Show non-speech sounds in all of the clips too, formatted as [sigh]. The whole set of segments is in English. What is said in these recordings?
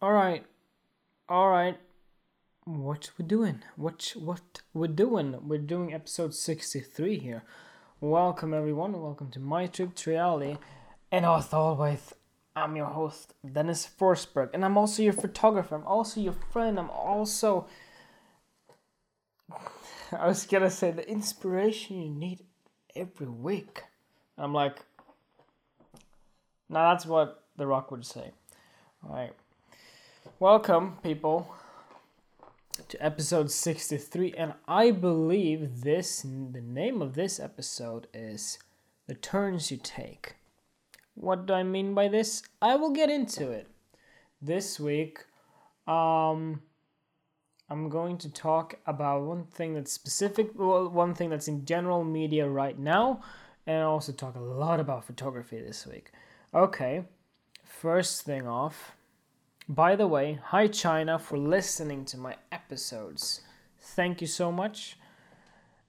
All right, all right. What we doing? What what we're doing? We're doing episode sixty three here. Welcome everyone. Welcome to my trip to reality. And as always, I'm your host Dennis Forsberg, and I'm also your photographer. I'm also your friend. I'm also. [sighs] I was gonna say the inspiration you need every week. I'm like, now that's what The Rock would say. All right. Welcome, people, to episode 63. And I believe this, the name of this episode is The Turns You Take. What do I mean by this? I will get into it. This week, um, I'm going to talk about one thing that's specific, well, one thing that's in general media right now, and also talk a lot about photography this week. Okay, first thing off. By the way, hi China for listening to my episodes. Thank you so much.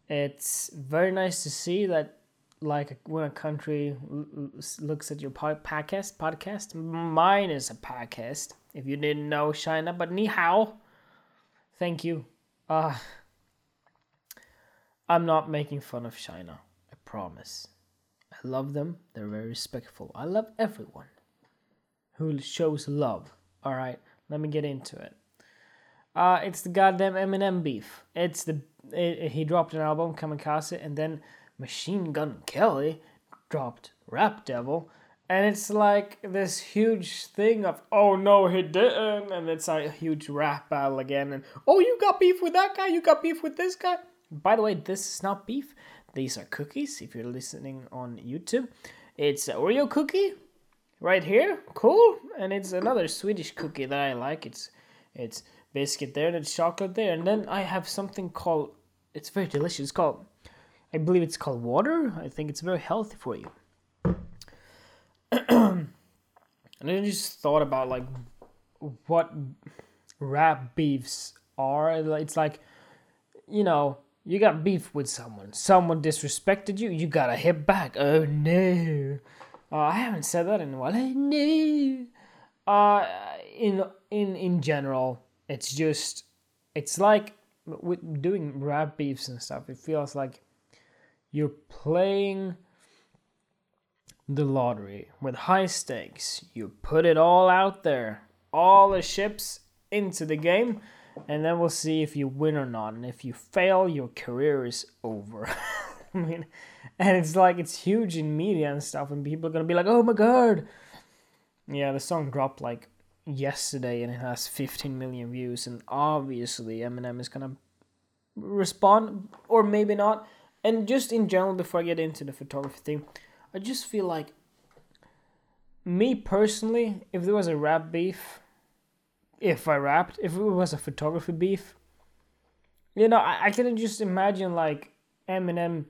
It's very nice to see that, like, when a country looks at your podcast, podcast, mine is a podcast. If you didn't know China, but ni hao. Thank you. Uh, I'm not making fun of China. I promise. I love them. They're very respectful. I love everyone who shows love. All right, let me get into it. Uh, it's the goddamn Eminem beef. It's the it, he dropped an album, Kamikaze, and then Machine Gun Kelly dropped Rap Devil, and it's like this huge thing of oh no he didn't, and it's a huge rap battle again, and oh you got beef with that guy, you got beef with this guy. By the way, this is not beef. These are cookies. If you're listening on YouTube, it's Oreo cookie right here. Cool. And it's another Swedish cookie that I like. It's it's biscuit there, and it's chocolate there, and then I have something called. It's very delicious. It's called. I believe it's called water. I think it's very healthy for you. [clears throat] and I just thought about like what rap beefs are. It's like, you know, you got beef with someone. Someone disrespected you. You gotta hit back. Oh no. Uh, I haven't said that in a while. [laughs] No. Uh, in in in general, it's just it's like with doing rap beefs and stuff. It feels like you're playing the lottery with high stakes. You put it all out there, all the chips into the game, and then we'll see if you win or not. And if you fail, your career is over. [laughs] I mean, and it's like it's huge in media and stuff, and people are gonna be like, "Oh my god!" Yeah, the song dropped like yesterday, and it has 15 million views, and obviously Eminem is gonna respond, or maybe not. And just in general, before I get into the photography thing, I just feel like me personally, if there was a rap beef, if I rapped, if it was a photography beef, you know, I, I can just imagine like Eminem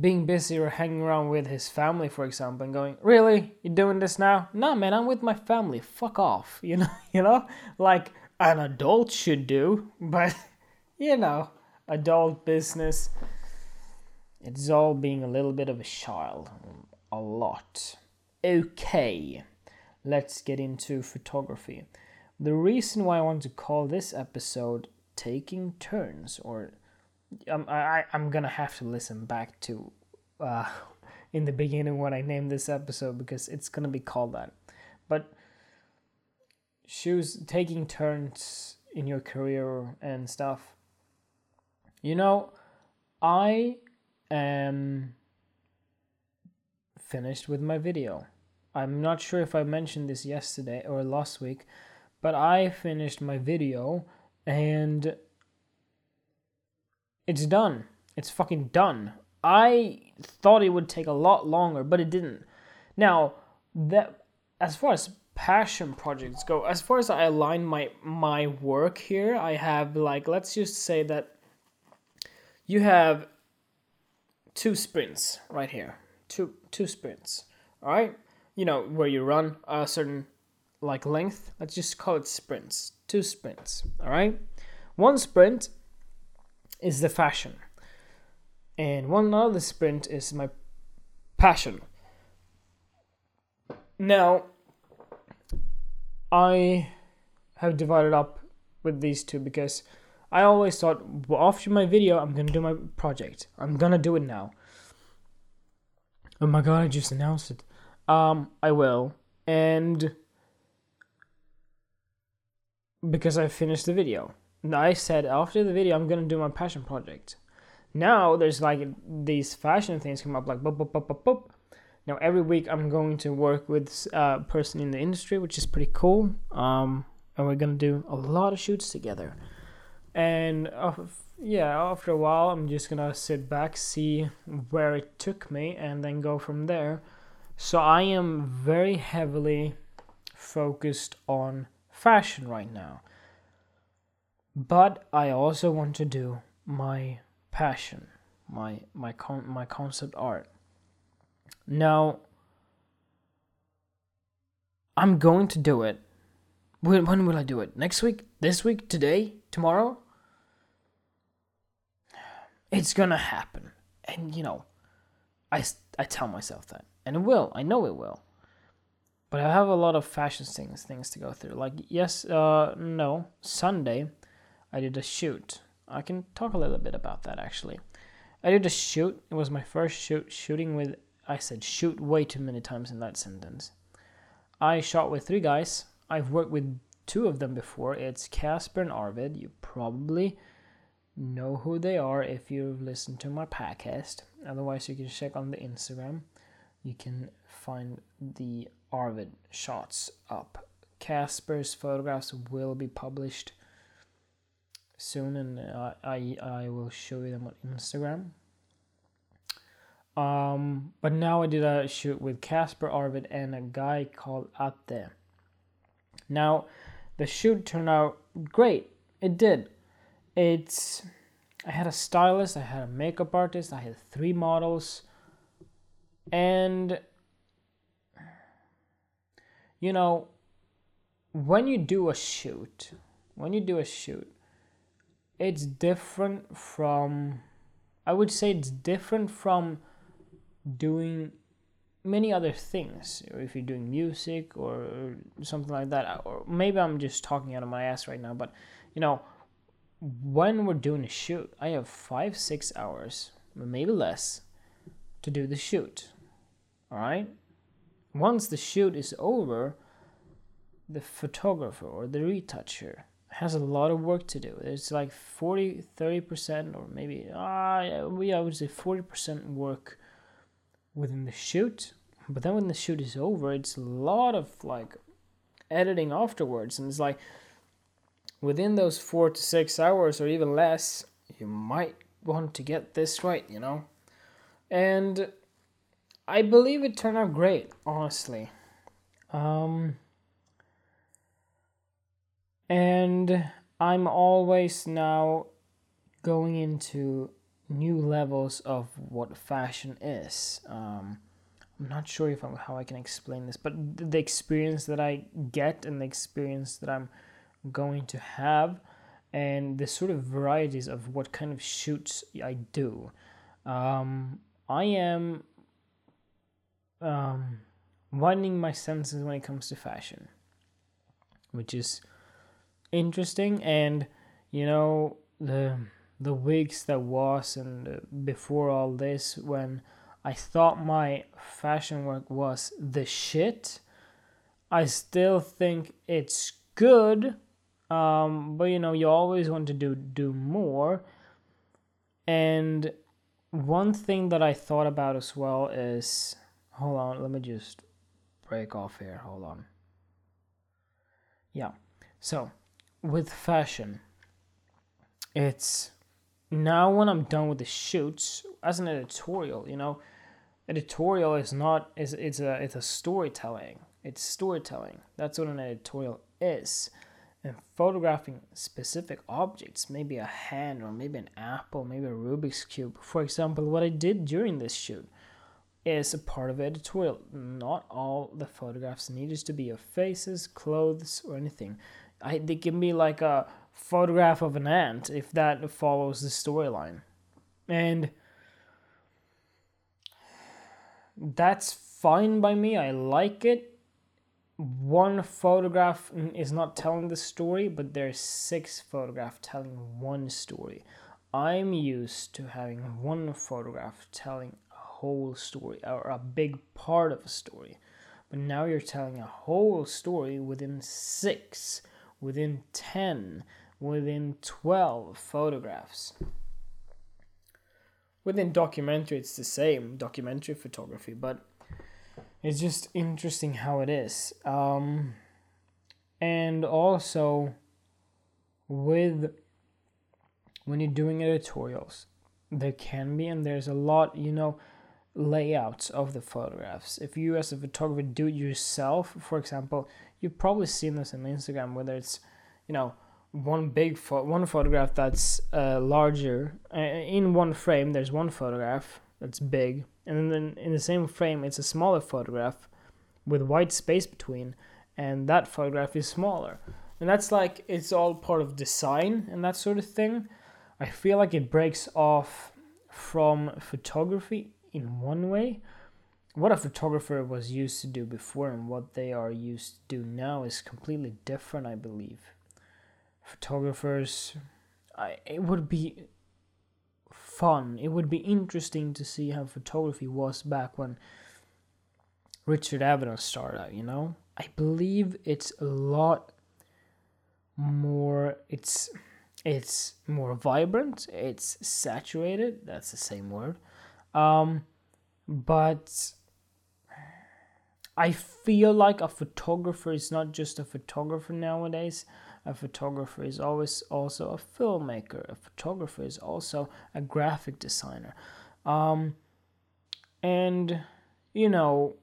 being busy or hanging around with his family, for example, and going, "Really, you're doing this now?" No, man, I'm with my family. Fuck off. [laughs] You know, you know, like an adult should do, but [laughs] you know, adult business. It's all being a little bit of a child, a lot. Okay, let's get into photography. The reason why I want to call this episode "Taking Turns" or I'm I, I'm gonna have to listen back to uh, [laughs] in the beginning when I named this episode because it's gonna be called that. But shoes taking turns in your career and stuff. You know, I am finished with my video. I'm not sure if I mentioned this yesterday or last week, but I finished my video and it's done. It's fucking done. I thought it would take a lot longer, but it didn't. Now, that as far as passion projects go, as far as I align my my work here, I have like let's just say that you have two sprints right here. Two two sprints. All right? You know, where you run a certain like length. Let's just call it sprints. Two sprints. All right? One sprint is the fashion. And one other sprint is my passion. Now, I have divided up with these two because I always thought well, after my video, I'm gonna do my project. I'm gonna do it now. Oh my god, I just announced it. Um, I will. And because I finished the video. I said after the video, I'm gonna do my passion project. Now there's like these fashion things come up like boop, boop, boop, boop, boop. Now every week I'm going to work with a person in the industry, which is pretty cool. Um, and we're gonna do a lot of shoots together. And uh, yeah, after a while, I'm just gonna sit back, see where it took me, and then go from there. So I am very heavily focused on fashion right now. But I also want to do my passion, my my con- my concept art. Now I'm going to do it. When, when will I do it? Next week? This week? Today? Tomorrow? It's gonna happen. And you know, I, I tell myself that. And it will. I know it will. But I have a lot of fashion things things to go through. Like yes, uh no, Sunday I did a shoot. I can talk a little bit about that actually. I did a shoot. It was my first shoot shooting with I said shoot way too many times in that sentence. I shot with three guys. I've worked with two of them before. It's Casper and Arvid. You probably know who they are if you've listened to my podcast. Otherwise, you can check on the Instagram. You can find the Arvid shots up. Casper's photographs will be published soon, and uh, I I will show you them on Instagram. Um, but now I did a shoot with Casper Arvid and a guy called Atte. Now, the shoot turned out great. It did. It's I had a stylist, I had a makeup artist, I had three models, and you know, when you do a shoot, when you do a shoot, it's different from I would say it's different from doing many other things. If you're doing music or something like that or maybe i'm just talking out of my ass right now but you know when we're doing a shoot i have five six hours maybe less to do the shoot. All right? Once the shoot is over the photographer or the retoucher has a lot of work to do. It's like 40 30% or maybe uh, yeah, i would say 40% work within the shoot. But then when the shoot is over it's a lot of like editing afterwards. And it's like within those four to six hours or even less you might want to get this right you know? And i believe it turned out great honestly. Um and i'm always now going into new levels of what fashion is. Um, I'm not sure if I'm, how I can explain this, but the experience that I get and the experience that I'm going to have, and the sort of varieties of what kind of shoots I do. Um, I am um, widening my senses when it comes to fashion, which is interesting, and you know the the weeks that was and before all this when I thought my fashion work was the shit. I still think it's good, um, but you know you always want to do do more. And one thing that I thought about as well is hold on, let me just break off here. Hold on. Yeah, so with fashion, it's now when I'm done with the shoots as an editorial, you know, editorial is not is it's a it's a storytelling. It's storytelling. That's what an editorial is. And photographing specific objects, maybe a hand or maybe an apple, maybe a Rubik's cube. For example, what I did during this shoot is a part of editorial. Not all the photographs needed to be of faces, clothes, or anything. I they give me like a photograph of an ant if that follows the storyline. And that's fine by me. I like it. one photograph is not telling the story, but there's six photographs telling one story. I'm used to having one photograph telling a whole story or a big part of a story. But now you're telling a whole story within six, within 10, within 12 photographs. Within documentary, it's the same documentary photography, but it's just interesting how it is. Um, and also, with when you're doing editorials, there can be, and there's a lot, you know, layouts of the photographs. If you, as a photographer, do it yourself, for example, you've probably seen this on Instagram, whether it's, you know, one big one photograph that's uh, larger uh, in one frame. There's one photograph that's big, and then in the same frame it's a smaller photograph with white space between and that photograph is smaller and that's like it's all part of design and that sort of thing i feel like it breaks off from photography in one way what a photographer was used to do before and what they are used to do now is completely different i believe photographers I, it would be fun. It would be interesting to see how photography was back when Richard Avedon started out, you know? I believe it's a lot more it's it's more vibrant, it's saturated, that's the same word. Um but I feel like a photographer is not just a photographer nowadays a photographer is always also a filmmaker. A photographer is also a graphic designer. Um, and, you know,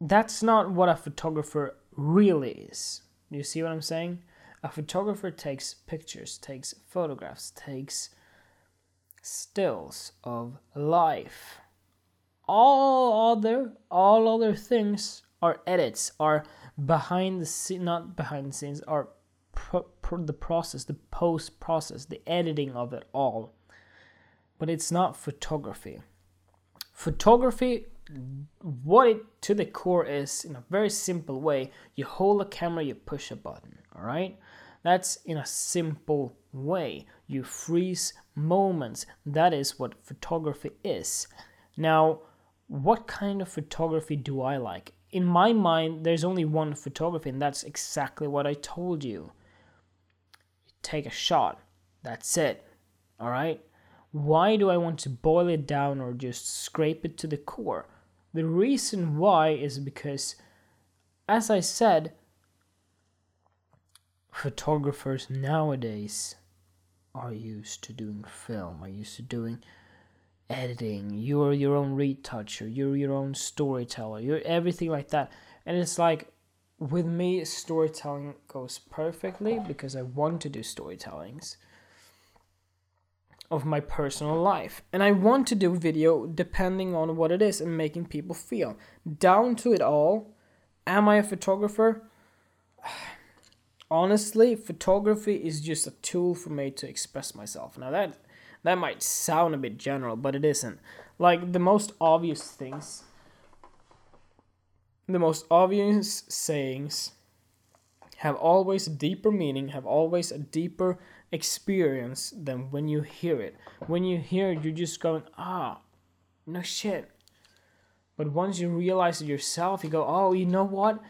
that's not what a photographer really is. You see what I'm saying? A photographer takes pictures, takes photographs, takes stills of life. All other all other things are edits, are behind the scene, not behind the scenes, are pro- pro- the process, the post process, the editing of it all. But it's not photography. Photography, what it to the core is, in a very simple way, you hold a camera, you push a button, all right? That's in a simple way. You freeze moments. That is what photography is. Now, what kind of photography do I like? In my mind, there's only one photography, and that's exactly what I told you take a shot. That's it. All right? Why do I want to boil it down or just scrape it to the core? The reason why is because, as I said, photographers nowadays are used to doing film, are used to doing editing. You're your own retoucher, you're your own storyteller, you're everything like that. And it's like, with me, storytelling goes perfectly because I want to do storytellings of my personal life. And I want to do video depending on what it is and making people feel. Down to it all, am I a photographer? [sighs] Honestly, photography is just a tool for me to express myself. Now that that might sound a bit general, but it isn't. Like the most obvious things the most obvious sayings have always a deeper meaning, have always a deeper experience than when you hear it. When you hear it, you're just going, ah, no shit. But once you realize it yourself, you go, oh, you know what?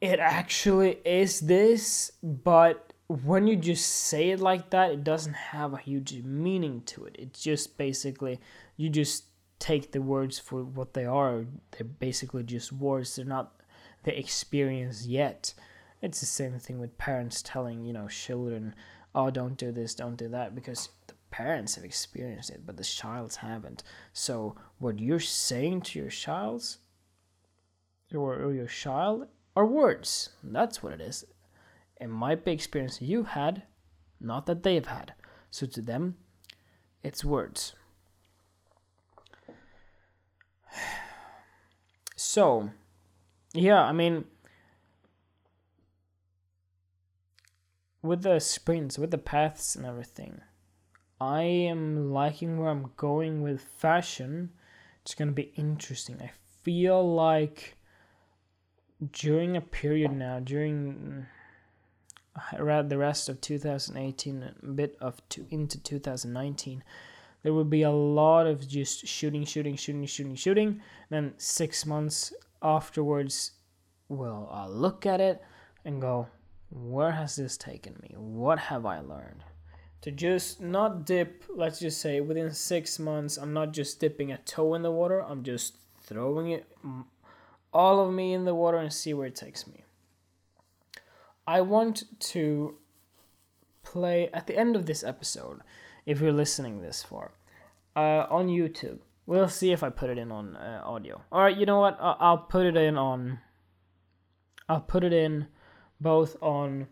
It actually is this, but when you just say it like that, it doesn't have a huge meaning to it. It's just basically, you just take the words for what they are. They're basically just words. They're not the experience yet. It's the same thing with parents telling, you know, children, oh, don't do this, don't do that, because the parents have experienced it, but the childs haven't. So what you're saying to your child's or, or your child are words. That's what it is. It might be experience you've had, not that they've had. So to them, it's words. [sighs] So, yeah, I mean, with the sprints, with the paths and everything, I am liking where I'm going with fashion. It's gonna be interesting. I feel like during a period now, during uh, the rest of 2018, a bit of two, into 2019, there will be a lot of just shooting, shooting, shooting, shooting, shooting. Then six months afterwards, well, I'll look at it and go, where has this taken me? What have I learned? To just not dip, let's just say within six months, I'm not just dipping a toe in the water, I'm just throwing it, all of me in the water and see where it takes me. I want to play at the end of this episode, if you're listening this far, uh, on YouTube. We'll see if I put it in on uh, audio. All right, you know what? I'll, I'll put it in on. I'll put it in both on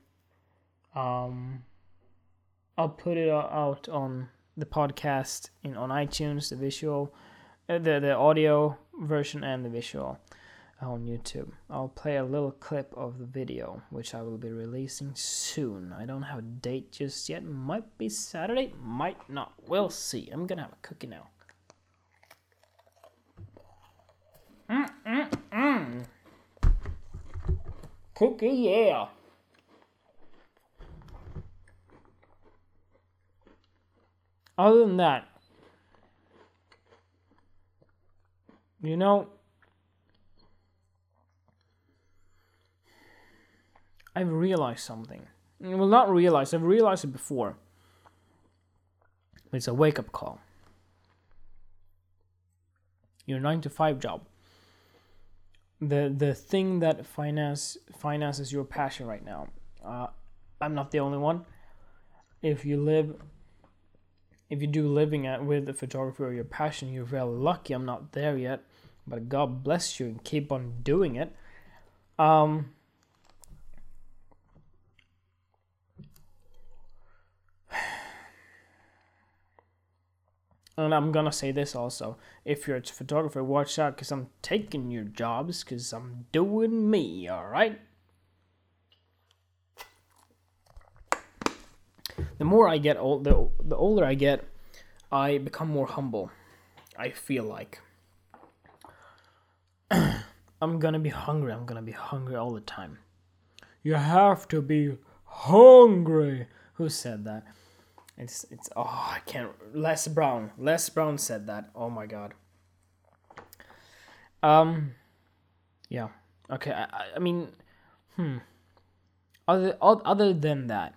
um I'll put it out on the podcast in on iTunes, the visual, uh, the the audio version and the visual on YouTube. I'll play a little clip of the video, which I will be releasing soon. I don't have a date just yet. Might be Saturday, might not. We'll see. I'm gonna have a cookie now. Mm mm mm. Cookie, yeah. Other than that, you know, I've realized something. Well, not realized, I've realized it before. It's a wake up call. Your 9 to 5 job. The the thing that finance finances your passion right now. Uh, I'm not the only one. If you live if you do living at with a photographer or your passion, you're very lucky. I'm not there yet, but God bless you and keep on doing it. Um, and I'm gonna say this also: if you're a photographer, watch out, cause I'm taking your jobs, cause I'm doing me. All right. the more I get old, the, the older I get, I become more humble. I feel like [clears throat] I'm gonna be hungry. I'm gonna be hungry all the time. You have to be hungry. Who said that? It's it's oh I can't. Les Brown. Les Brown said that. Oh my god. Um, yeah. Okay. I I mean, hmm. Other other than that,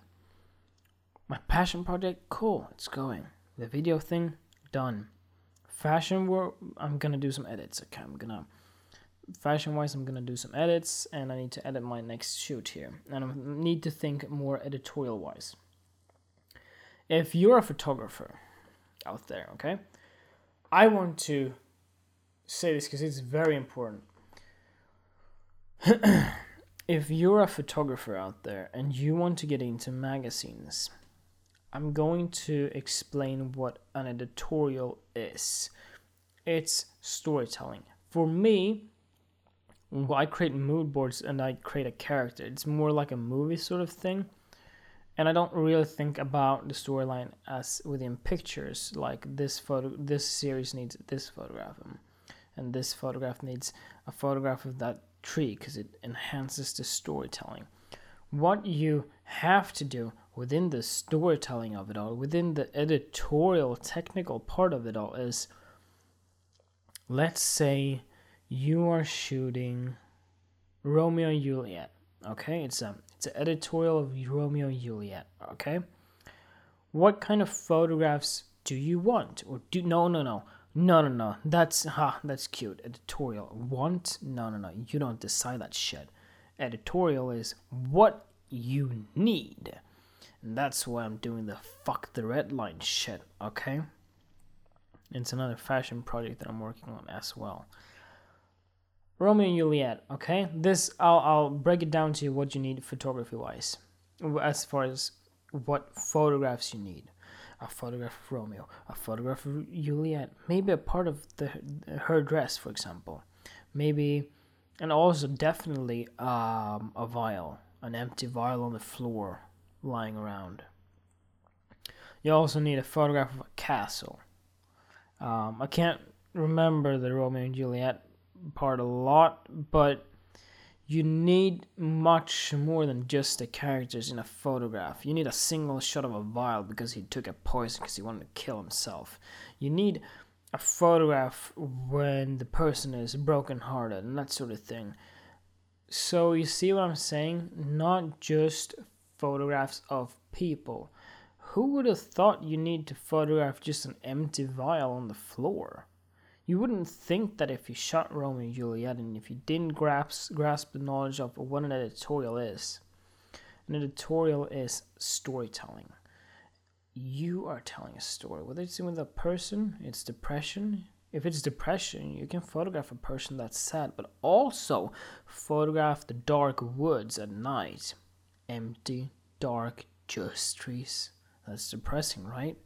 my passion project, cool, it's going. The video thing, done. Fashion work, I'm gonna do some edits. Okay, I'm gonna fashion wise i'm gonna do some edits and i need to edit my next shoot here and i need to think more editorial wise if you're a photographer out there okay i want to say this because it's very important [clears throat] if you're a photographer out there and you want to get into magazines I'm going to explain what an editorial is. It's storytelling. For me, I create mood boards and I create a character. It's more like a movie sort of thing. And I don't really think about the storyline as within pictures. Like this photo, this series needs this photograph, um, and this photograph needs a photograph of that tree because it enhances the storytelling. What you have to do within the storytelling of it all, within the editorial technical part of it all, is let's say you are shooting Romeo and Juliet. Okay, it's a editorial of Romeo and Juliet. Okay, what kind of photographs do you want? Or do no no no no no no that's ha that's cute editorial want no no no you don't decide that shit. Editorial is what you need. And that's why I'm doing the fuck the red line shit, okay? It's another fashion project that I'm working on as well. Romeo and Juliet, okay? This I'll I'll break it down to what you need photography wise. As far as what photographs you need. A photograph of Romeo, a photograph of Juliet, maybe a part of the her dress, for example. Maybe and also definitely um, a vial, an empty vial on the floor lying around. You also need a photograph of a castle. Um, I can't remember the Romeo and Juliet part a lot, but you need much more than just the characters in a photograph. You need a single shot of a vial because he took a poison because he wanted to kill himself. You need a photograph when the person is brokenhearted and that sort of thing. So you see what I'm saying? Not just photographs of people. Who would have thought you need to photograph just an empty vial on the floor? You wouldn't think that if you shot Romeo and Juliet and if you didn't grasp, grasp the knowledge of what an editorial is. An editorial is storytelling. You are telling a story. Whether it's with a person, it's depression. If it's depression, you can photograph a person that's sad, but also photograph the dark woods at night. Empty, dark, just trees. That's depressing, right?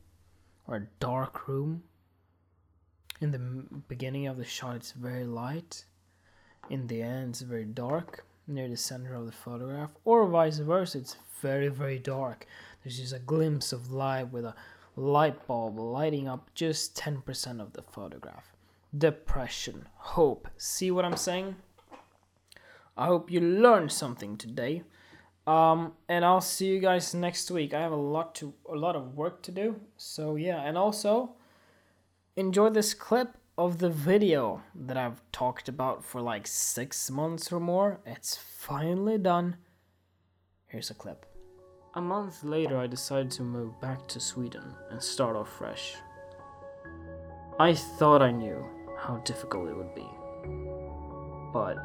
Or a dark room in the beginning of the shot it's very light. In the end it's very dark near the center of the photograph. Or vice versa it's very very dark. There's just a glimpse of light with a light bulb lighting up just 10% of the photograph. Depression hope. See what i'm saying? I hope you learned something today. Um, and I'll see you guys next week. I have a lot to a lot of work to do. So yeah, and also enjoy this clip of the video that I've talked about for like six months or more. It's finally done. Here's a clip. A month later, I decided to move back to Sweden and start off fresh. I thought I knew how difficult it would be. But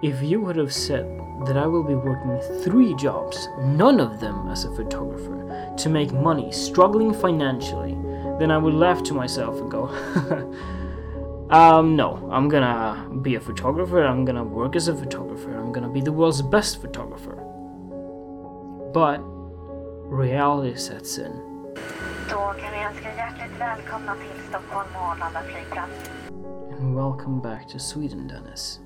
if you would have said that I will be working three jobs, none of them as a photographer, to make money, struggling financially, then I would laugh to myself and go, [laughs] um, no, I'm gonna be a photographer, I'm gonna work as a photographer, I'm gonna be the world's best photographer. But reality sets in. Då kan vi önska hjärtligt välkomna till Stockholm Arlanda flygplats. And welcome back to Sweden, Dennis.